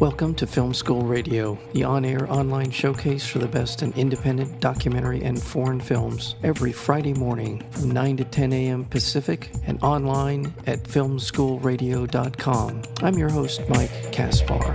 Welcome to Film School Radio, the on air online showcase for the best in independent documentary and foreign films, every Friday morning from 9 to 10 a.m. Pacific and online at filmschoolradio.com. I'm your host, Mike Kaspar.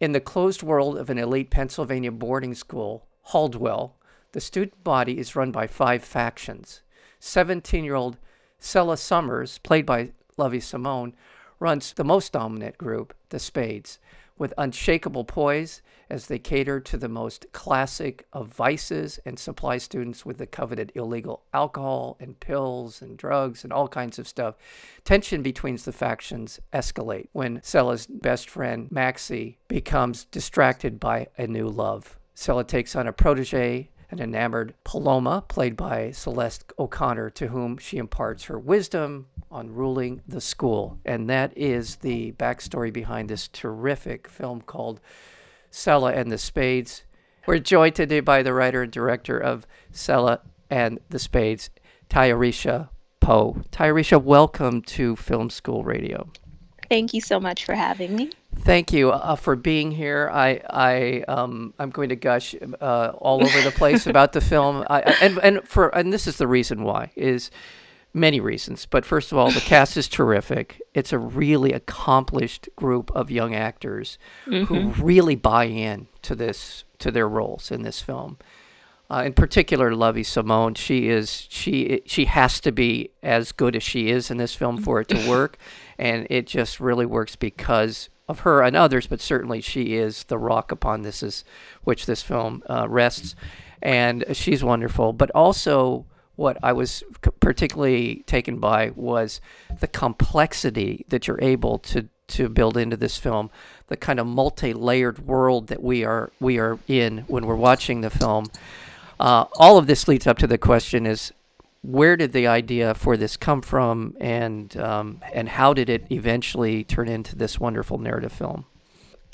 In the closed world of an elite Pennsylvania boarding school, Haldwell, the student body is run by five factions. 17 year old Selah Summers, played by Lovie Simone, runs the most dominant group, the Spades, with unshakable poise as they cater to the most classic of vices and supply students with the coveted illegal alcohol and pills and drugs and all kinds of stuff. Tension between the factions escalate when Selah's best friend Maxxie becomes distracted by a new love. Selah takes on a protege an enamored Paloma, played by Celeste O'Connor, to whom she imparts her wisdom on ruling the school. And that is the backstory behind this terrific film called Selah and the Spades. We're joined today by the writer and director of Selah and the Spades, Tayarisha Poe. Tayarisha, welcome to Film School Radio. Thank you so much for having me. Thank you uh, for being here. I, I, um, I'm going to gush uh, all over the place about the film, I, and and for and this is the reason why is many reasons. But first of all, the cast is terrific. It's a really accomplished group of young actors mm-hmm. who really buy in to this to their roles in this film. Uh, in particular, Lovie Simone, she is she she has to be as good as she is in this film for it to work, and it just really works because of her and others, but certainly she is the rock upon this is which this film uh, rests, and she's wonderful. But also, what I was particularly taken by was the complexity that you're able to to build into this film, the kind of multi-layered world that we are we are in when we're watching the film. Uh, all of this leads up to the question: is where did the idea for this come from, and um, and how did it eventually turn into this wonderful narrative film?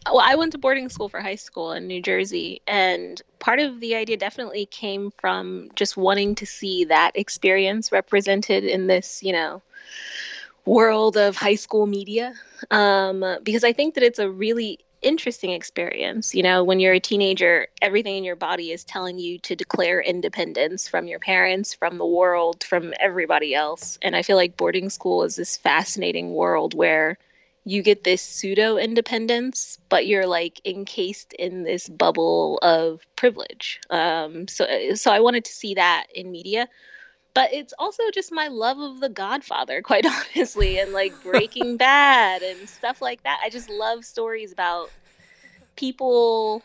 Well, I went to boarding school for high school in New Jersey, and part of the idea definitely came from just wanting to see that experience represented in this, you know, world of high school media. Um, because I think that it's a really interesting experience. You know, when you're a teenager, everything in your body is telling you to declare independence from your parents, from the world, from everybody else. And I feel like boarding school is this fascinating world where you get this pseudo independence, but you're like encased in this bubble of privilege. Um, so, so I wanted to see that in media but it's also just my love of the godfather quite honestly and like breaking bad and stuff like that. I just love stories about people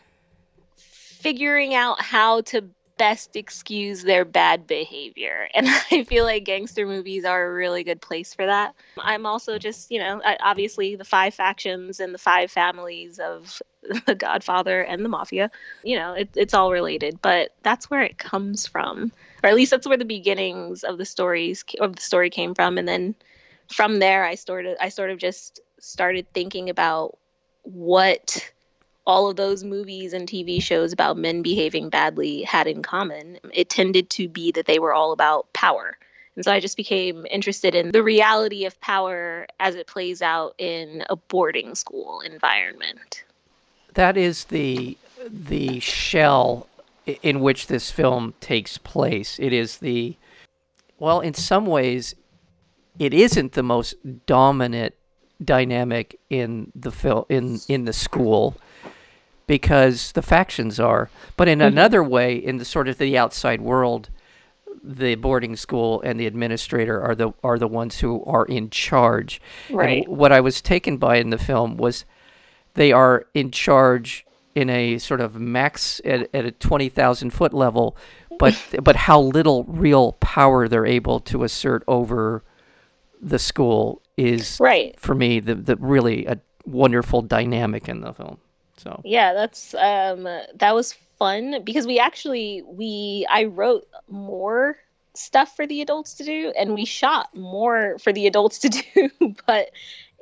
figuring out how to best excuse their bad behavior and i feel like gangster movies are a really good place for that. I'm also just you know obviously the five factions and the five families of the godfather and the mafia you know it, it's all related but that's where it comes from or at least that's where the beginnings of the stories of the story came from and then from there i started i sort of just started thinking about what all of those movies and TV shows about men behaving badly had in common. It tended to be that they were all about power. And so I just became interested in the reality of power as it plays out in a boarding school environment. That is the the shell in which this film takes place. It is the, well, in some ways, it isn't the most dominant dynamic in the film in in the school because the factions are. But in mm-hmm. another way, in the sort of the outside world, the boarding school and the administrator are the are the ones who are in charge. Right. And what I was taken by in the film was they are in charge in a sort of max at, at a 20,000 foot level, but but how little real power they're able to assert over the school is right for me the the really a wonderful dynamic in the film. So yeah, that's um that was fun because we actually we I wrote more stuff for the adults to do and we shot more for the adults to do but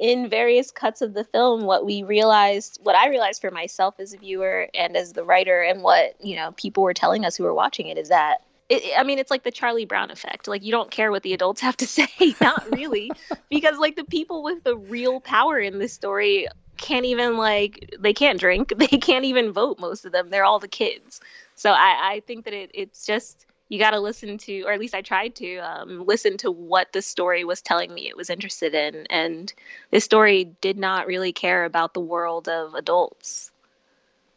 in various cuts of the film what we realized what i realized for myself as a viewer and as the writer and what you know people were telling us who were watching it is that it, I mean, it's like the Charlie Brown effect. Like, you don't care what the adults have to say. Not really. because, like, the people with the real power in this story can't even, like, they can't drink. They can't even vote, most of them. They're all the kids. So I, I think that it, it's just, you got to listen to, or at least I tried to um, listen to what the story was telling me it was interested in. And this story did not really care about the world of adults.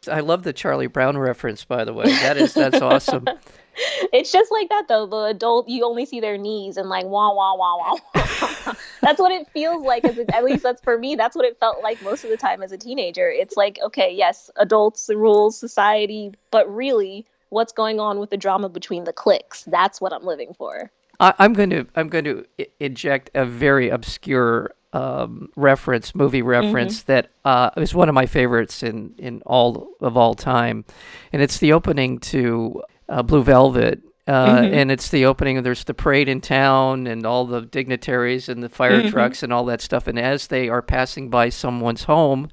I love the Charlie Brown reference, by the way. That is that's awesome. it's just like that though. The adult, you only see their knees and like wah wah wah wah. Wah. that's what it feels like. As at least that's for me. That's what it felt like most of the time as a teenager. It's like okay, yes, adults, the rules, society, but really, what's going on with the drama between the cliques? That's what I'm living for. I, am going to I'm going to inject a very obscure um, reference, movie reference mm-hmm. that uh, is one of my favorites in in all of all time, and it's the opening to uh, Blue Velvet. Uh, mm-hmm. And it's the opening. There's the parade in town, and all the dignitaries and the fire mm-hmm. trucks and all that stuff. And as they are passing by someone's home,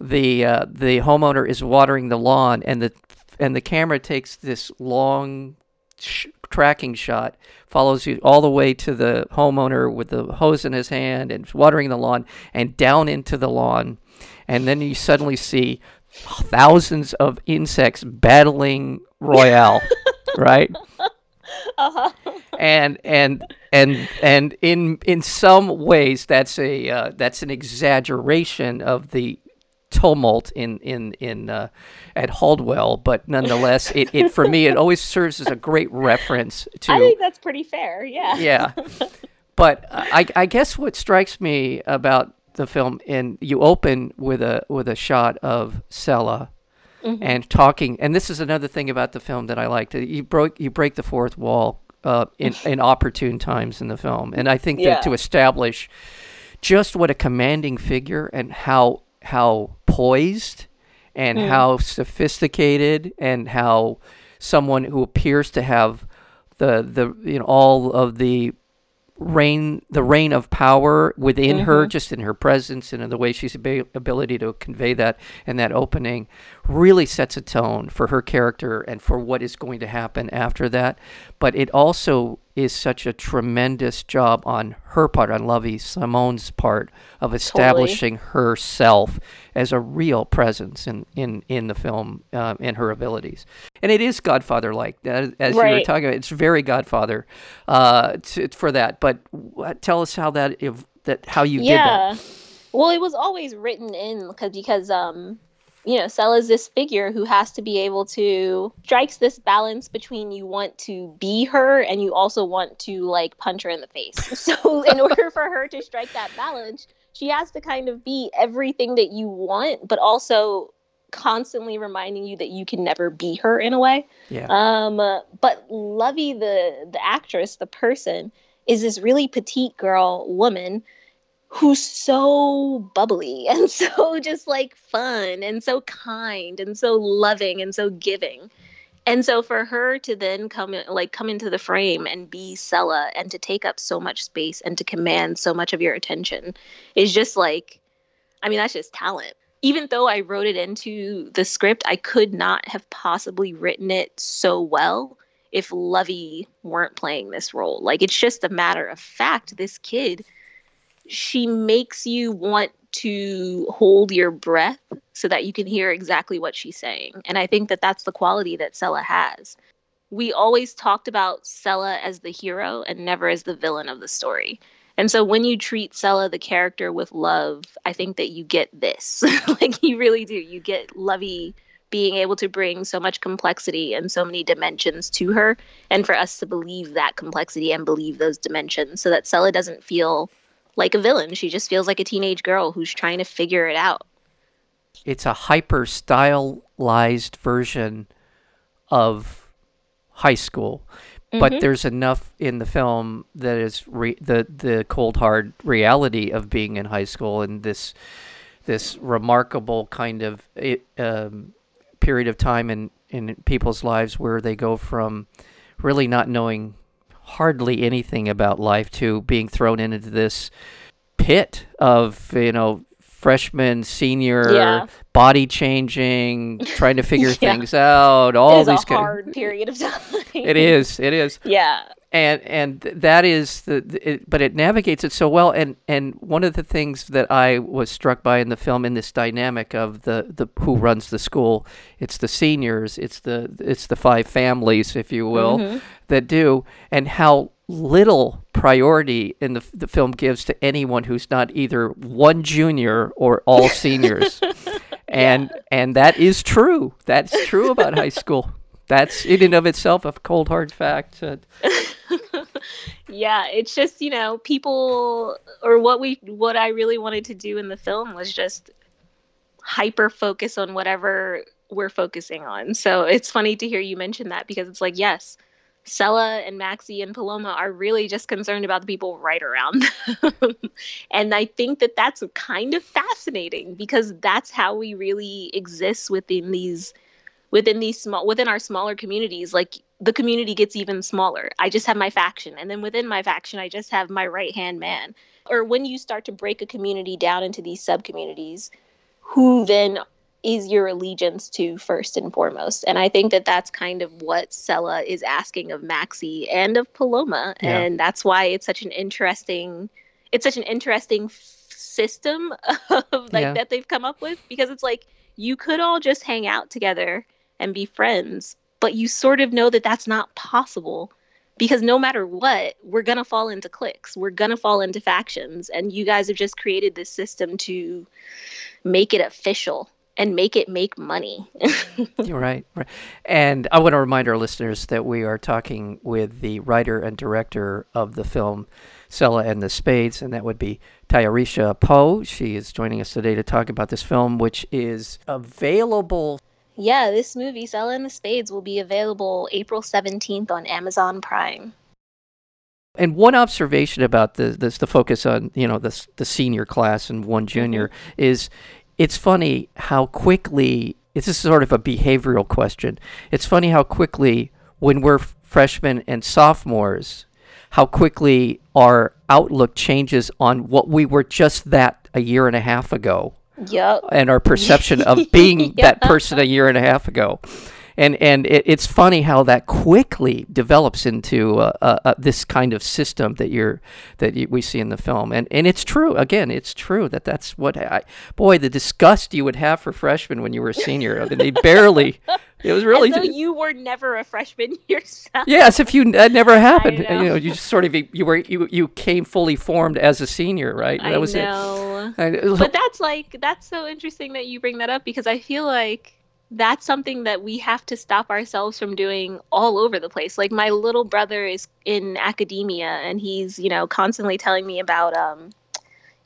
the uh, the homeowner is watering the lawn, and the and the camera takes this long sh- tracking shot, follows you all the way to the homeowner with the hose in his hand and watering the lawn, and down into the lawn, and then you suddenly see thousands of insects battling royale, right? Uh-huh. And and and and in in some ways that's a uh, that's an exaggeration of the tumult in in in uh, at Haldwell, but nonetheless, it, it for me it always serves as a great reference to. I think that's pretty fair. Yeah. Yeah, but I I guess what strikes me about the film and you open with a with a shot of Selah mm-hmm. and talking and this is another thing about the film that I liked you broke you break the fourth wall uh, in in opportune times in the film and I think yeah. that to establish just what a commanding figure and how how poised and mm. how sophisticated and how someone who appears to have the the you know all of the reign the reign of power within mm-hmm. her just in her presence and in the way she's ability to convey that and that opening really sets a tone for her character and for what is going to happen after that but it also is such a tremendous job on her part, on Lovie Simone's part, of establishing totally. herself as a real presence in, in, in the film uh, and her abilities. And it is Godfather like, as right. you were talking about. It's very Godfather uh, to, for that. But tell us how that, if, that how you yeah. did that. Well, it was always written in because because um you know, Selah is this figure who has to be able to strikes this balance between you want to be her and you also want to like punch her in the face. So in order for her to strike that balance, she has to kind of be everything that you want, but also constantly reminding you that you can never be her in a way. Yeah. Um, but Lovie, the the actress, the person, is this really petite girl woman who's so bubbly and so just like fun and so kind and so loving and so giving. And so for her to then come like come into the frame and be Selah and to take up so much space and to command so much of your attention is just like I mean that's just talent. Even though I wrote it into the script, I could not have possibly written it so well if Lovie weren't playing this role. Like it's just a matter of fact this kid she makes you want to hold your breath so that you can hear exactly what she's saying. And I think that that's the quality that Selah has. We always talked about Selah as the hero and never as the villain of the story. And so when you treat Selah the character with love, I think that you get this. like you really do. You get Lovie being able to bring so much complexity and so many dimensions to her and for us to believe that complexity and believe those dimensions so that Selah doesn't feel like a villain. She just feels like a teenage girl who's trying to figure it out. It's a hyper stylized version of high school. Mm-hmm. But there's enough in the film that is re- the the cold hard reality of being in high school and this this remarkable kind of um, period of time in in people's lives where they go from really not knowing hardly anything about life to being thrown into this pit of you know freshman, senior, Yeah. body changing, trying to figure Yeah. things out. All is these a hard period of time. It is. It is. Yeah. And and that is the, it, but it navigates it so well. And and one of the things that I was struck by in the film in this dynamic of the the who runs the school it's the seniors it's the it's the five families if you will Mm-hmm. that do and how little priority in the, the film gives to anyone who's not either one junior or all seniors. And and that is true. That's true about high school that's in and of itself a cold hard fact yeah it's just you know people or what we what i really wanted to do in the film was just hyper focus on whatever we're focusing on so it's funny to hear you mention that because it's like yes Selah and Maxxie and Paloma are really just concerned about the people right around them. and I think that that's kind of fascinating because that's how we really exist within these within these small within our smaller communities like the community gets even smaller i just have my faction and then within my faction i just have my right hand man or when you start to break a community down into these sub communities who then is your allegiance to first and foremost and i think that that's kind of what Selah is asking of Maxxie and of paloma Yeah. and that's why it's such an interesting it's such an interesting f- system of like Yeah. that they've come up with because it's like you could all just hang out together and be friends, but you sort of know that that's not possible because no matter what, we're going to fall into cliques. We're going to fall into factions. And you guys have just created this system to make it official and make it make money. Right, right. And I want to remind our listeners that we are talking with the writer and director of the film Selah and the Spades, and that would be Tayarisha Poe. She is joining us today to talk about this film, which is available. Yeah, this movie, Selah and the Spades, will be available April 17th on Amazon Prime. And one observation about the this the focus on you know the the senior class and one mm-hmm. junior is it's funny how quickly this is sort of a behavioral question. It's funny how quickly when we're freshmen and sophomores, how quickly our outlook changes on what we were just that a year and a half ago Yup. and our perception of being that person a year and a half ago. And and it, it's funny how that quickly develops into uh, uh, uh, this kind of system that you're that you, we see in the film. And and it's true. Again, it's true that that's what I boy the disgust you would have for freshmen when you were a senior. I mean, they barely. It was really. As you were never a freshman yourself. Yes, if you that never happened, know. you know, you just sort of you were you you came fully formed as a senior, right? I that was know. it. I- but that's like that's so interesting that you bring that up because I feel like that's something that we have to stop ourselves from doing all over the place. Like my little brother is in academia and he's, you know, constantly telling me about um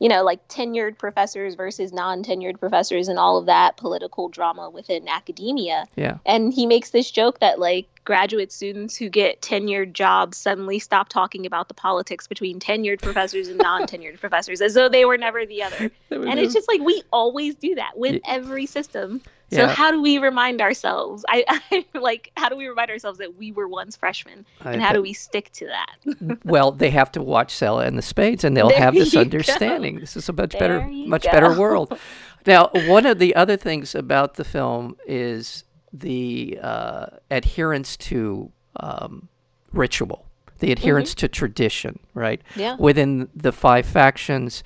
you know, like tenured professors versus non-tenured professors and all of that political drama within academia. yeah. And he makes this joke that like graduate students who get tenured jobs suddenly stop talking about the politics between tenured professors and non-tenured professors as though they were never the other. And it's just like we always do that with Ye- every system. So Yeah. how do we remind ourselves? I, I like how do we remind ourselves that we were once freshmen, I and how do we stick to that? well, they have to watch Selah and the Spades, and they'll There have this you go. understanding. This is a much better, There you much go. better world. Now, one of the other things about the film is the uh, adherence to um, ritual, the adherence to tradition, right? Yeah. Within the five factions,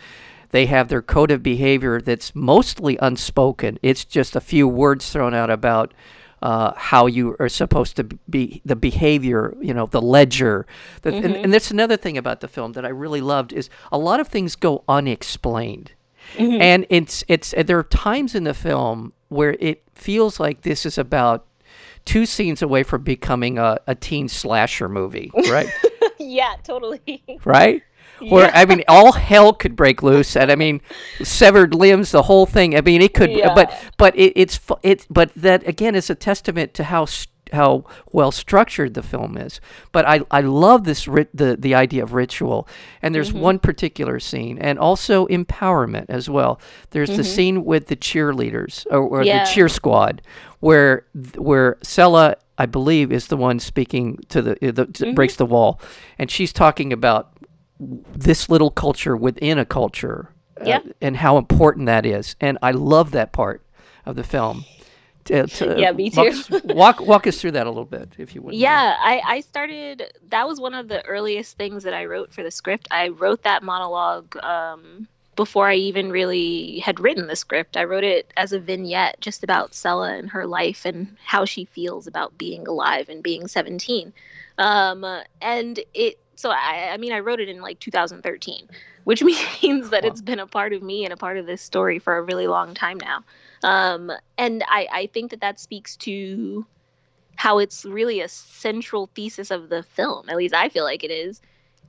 they have their code of behavior that's mostly unspoken. It's just a few words thrown out about uh, how you are supposed to be, the behavior, you know, the ledger. The, and, and that's another thing about the film that I really loved is a lot of things go unexplained. And it's it's there are times in the film where it feels like this is about two scenes away from becoming a, a teen slasher movie, right? yeah, totally. right? Where I mean, all hell could break loose, and I mean, severed limbs, the whole thing. I mean, it could, Yeah. but but it, it's it, but that again is a testament to how how well structured the film is. But I I love this the the idea of ritual, and there's mm-hmm. one particular scene, and also empowerment as well. There's the mm-hmm. scene with the cheerleaders or, or Yeah. the cheer squad, where where Selah. I believe is the one speaking to the, eh, the t- mm-hmm. breaks the wall, and she's talking about this little culture within a culture uh, and how important that is. And I love that part of the film. To- to Yeah, me too. Walk, walk us through that a little bit, if you would. Yeah, I, I started. That was one of the earliest things that I wrote for the script. I wrote that monologue um, before I even really had written the script. I wrote it as a vignette just about Selah and her life and how she feels about being alive and being 17. Um, and it, so I, I mean, I wrote it in like 2013, which means that Wow. it's been a part of me and a part of this story for a really long time now. Um, and I, I think that that speaks to how it's really a central thesis of the film. At least I feel like it is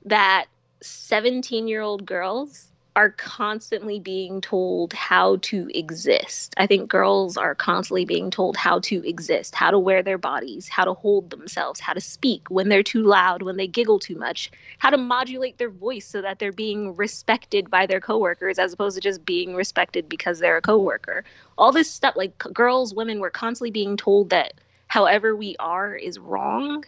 that 17 year old girls are constantly being told how to exist. I think girls are constantly being told how to exist, how to wear their bodies, how to hold themselves, how to speak when they're too loud, when they giggle too much, how to modulate their voice so that they're being respected by their coworkers as opposed to just being respected because they're a coworker. All this stuff like girls, women were constantly being told that however we are is wrong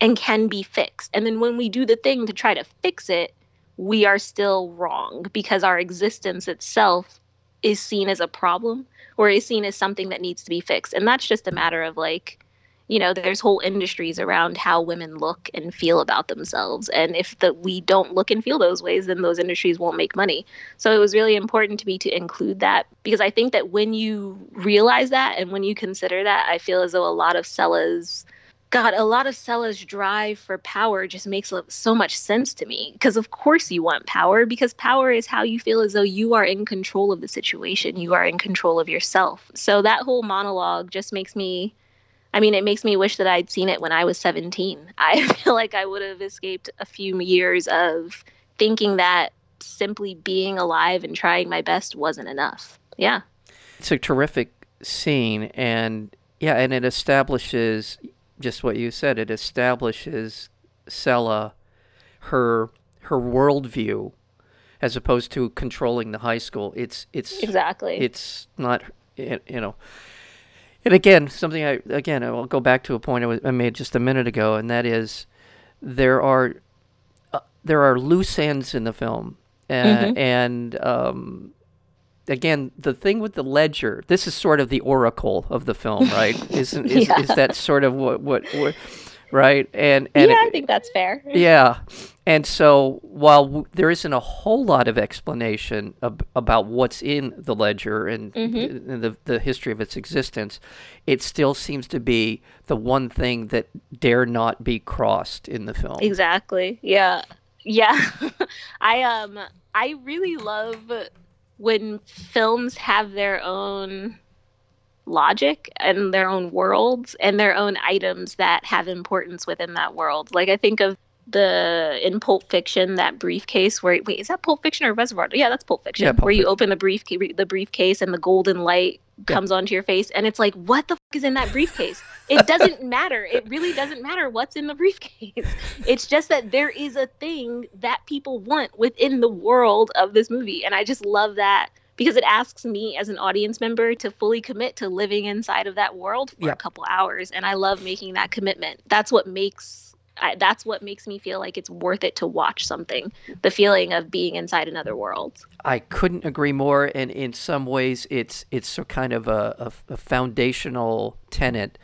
and can be fixed. And then when we do the thing to try to fix it, we are still wrong because our existence itself is seen as a problem or is seen as something that needs to be fixed. And that's just a matter of like, you know, there's whole industries around how women look and feel about themselves. And if the, we don't look and feel those ways, then those industries won't make money. So it was really important to me to include that because I think that when you realize that and when you consider that, I feel as though a lot of Selah's God, a lot of Selah's drive for power just makes so much sense to me. Because of course you want power, because power is how you feel as though you are in control of the situation. You are in control of yourself. So that whole monologue just makes me I mean, it makes me wish that I'd seen it when I was 17. I feel like I would have escaped a few years of thinking that simply being alive and trying my best wasn't enough. Yeah. It's a terrific scene, and yeah, and it establishes just what you said. It establishes Selah, her her worldview, as opposed to controlling the high school. It's it's Exactly. it's not you know and again something i again i'll go back to a point I, was, I made just a minute ago and that is there are uh, there are loose ends in the film uh, Mhm. and um, again the thing with the ledger this is sort of the oracle of the film right isn't is, Yeah. is that sort of what what, what right and and yeah, it- I think that's fair. yeah. And so while w- there isn't a whole lot of explanation ab- about what's in the ledger and, Mhm. and the, the history of its existence, it still seems to be the one thing that dare not be crossed in the film. Exactly. Yeah. Yeah. I um I really love when films have their own logic and their own worlds and their own items that have importance within that world. Like I think of the in Pulp Fiction that briefcase where wait is that Pulp Fiction or Reservoir? Yeah, that's Pulp Fiction. Yeah, Pulp where you open the brief the briefcase and the golden light Yeah. comes onto your face and it's like what the fuck is in that briefcase? It doesn't matter. It really doesn't matter what's in the briefcase. It's just that there is a thing that people want within the world of this movie and I just love that because it asks me as an audience member to fully commit to living inside of that world for a couple hours and I love making that commitment. That's what makes I, that's what makes me feel like it's worth it to watch something. The feeling of being inside another world. I couldn't agree more. And in some ways, it's it's a kind of a, a, a foundational tenet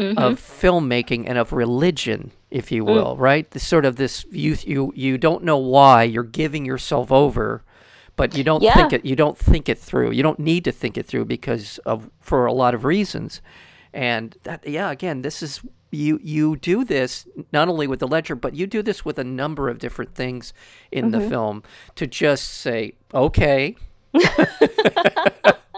Mhm. of filmmaking and of religion, if you will, right? The sort of this you you you don't know why you're giving yourself over, but you don't Yeah. think it you don't think it through. You don't need to think it through because of for a lot of reasons. And that yeah, again, this is you you do this not only with the ledger, but you do this with a number of different things in the film to just say, okay,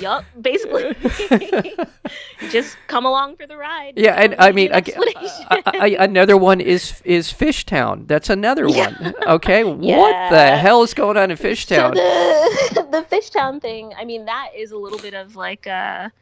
Yup, basically. Just come along for the ride. Yeah, and I mean, uh, I. I, I- another one is is Fishtown. That's another Yeah. one. Okay, what the hell is going on in So Fishtown? the the Fishtown thing, I mean, that is a little bit of like a,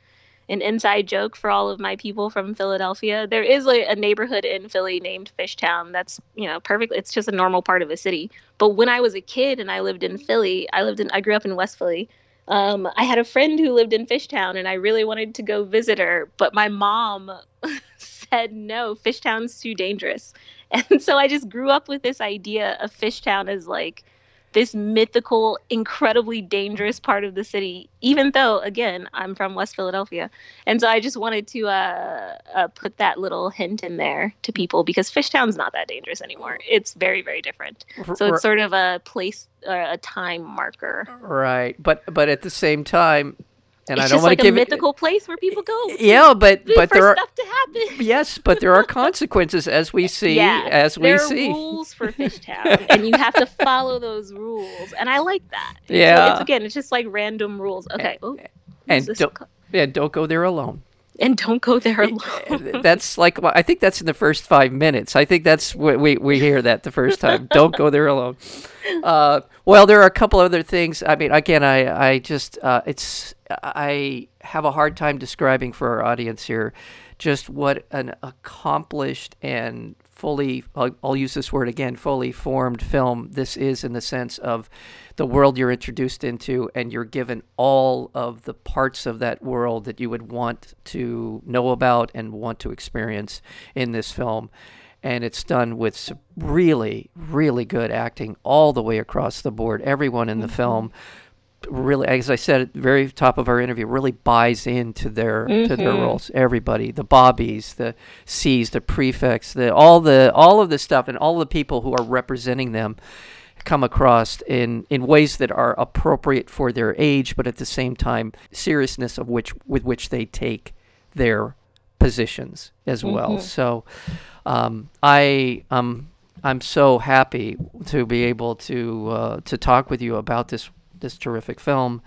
an inside joke for all of my people from Philadelphia. There is like a neighborhood in Philly named Fishtown. That's you know perfect. It's just a normal part of the city. But when I was a kid and I lived in Philly, I lived in I grew up in West Philly. Um, I had a friend who lived in Fishtown, and I really wanted to go visit her, but my mom said no. Fishtown's too dangerous, and so I just grew up with this idea of Fishtown as like this mythical, incredibly dangerous part of the city, even though, again, I'm from West Philadelphia. And so I just wanted to uh, uh, put that little hint in there to people because Fishtown's not that dangerous anymore. It's very, very different. So it's sort of a place, uh, a time marker. Right. But, but at the same time, and it's I don't want like to give a it. mythical place where people go. Yeah, but but there are stuff to happen. yes, but there are consequences as we see yeah, as we there see. are rules for Fishtown, and you have to follow those rules. And I like that. So Yeah. it's, again, it's just like random rules. Okay. Oh, and this don't co- yeah, don't go there alone. and don't go there alone. that's like I think that's in the first five minutes. I think that's what we we hear that the first time. Don't go there alone. Uh, well, there are a couple other things. I mean, again, I I just uh, it's I have a hard time describing for our audience here just what an accomplished and fully I'll, I'll use this word again fully formed film this is in the sense of the world you're introduced into and you're given all of the parts of that world that you would want to know about and want to experience in this film. And it's done with really really good acting all the way across the board. Everyone in the mm-hmm. film really as i said at the very top of our interview really buys into their to their Mhm. roles everybody the bobbies the c's the prefects the all the all of the stuff and all the people who are representing them come across in in ways that are appropriate for their age but at the same time seriousness of which with which they take their positions as well Mhm. so um, i um i'm so happy to be able to uh, to talk with you about this this terrific film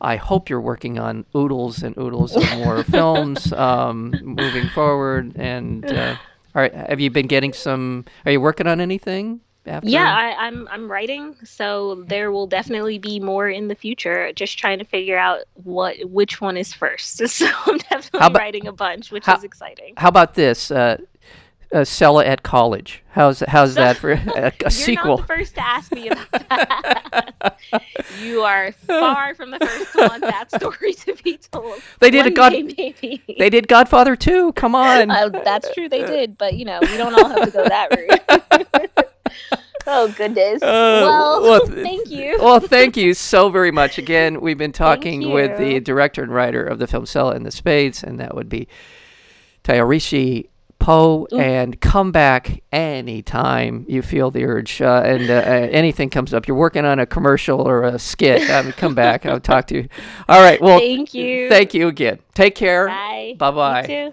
I hope you're working on oodles and oodles of more films um, moving forward. And uh, all right, have you been getting some? Are you working on anything? After? Yeah, I, I'm I'm writing, so there will definitely be more in the future. Just trying to figure out what which one is first. So I'm definitely about- writing a bunch, which how- is exciting. How about this? Uh, uh, Selah at college. How's how's that for a, a You're sequel? first to ask me about that. you are far from the first to want that story to be told. They did a God. day, maybe. They did Godfather too. Come on. Uh, that's true, they did, but you know, we don't all have to go that route. oh goodness. well, well, th- thank you. well, thank you so very much. Again, we've been talking with the director and writer of the film Selah and the Spades, and that would be Tayarisha Poe. And come back anytime you feel the urge, uh, and uh, uh, anything comes up. You're working on a commercial or a skit. Mean, come back. I'll talk to you. All right. Well, Thank you. Thank you again. Take care. Bye. Bye-bye. You